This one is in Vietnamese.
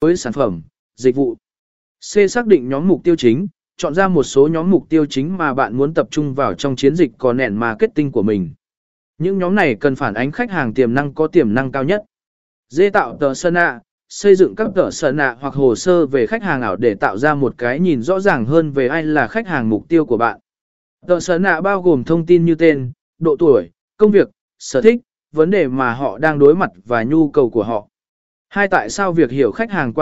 với sản phẩm, dịch vụ. C. Xác định nhóm mục tiêu chính, chọn ra một số nhóm mục tiêu chính mà bạn muốn tập trung vào trong chiến dịch có nền marketing của mình. Những nhóm này cần phản ánh khách hàng tiềm năng có tiềm năng cao nhất. D. Tạo tờ sơn ạ, xây dựng các tờ sơn ạ hoặc hồ sơ về khách hàng ảo để tạo ra một cái nhìn rõ ràng hơn về ai là khách hàng mục tiêu của bạn. Tờ sơn ạ bao gồm thông tin như tên, độ tuổi, công việc, sở thích, vấn đề mà họ đang đối mặt và nhu cầu của họ. Hai tại sao việc hiểu khách hàng qua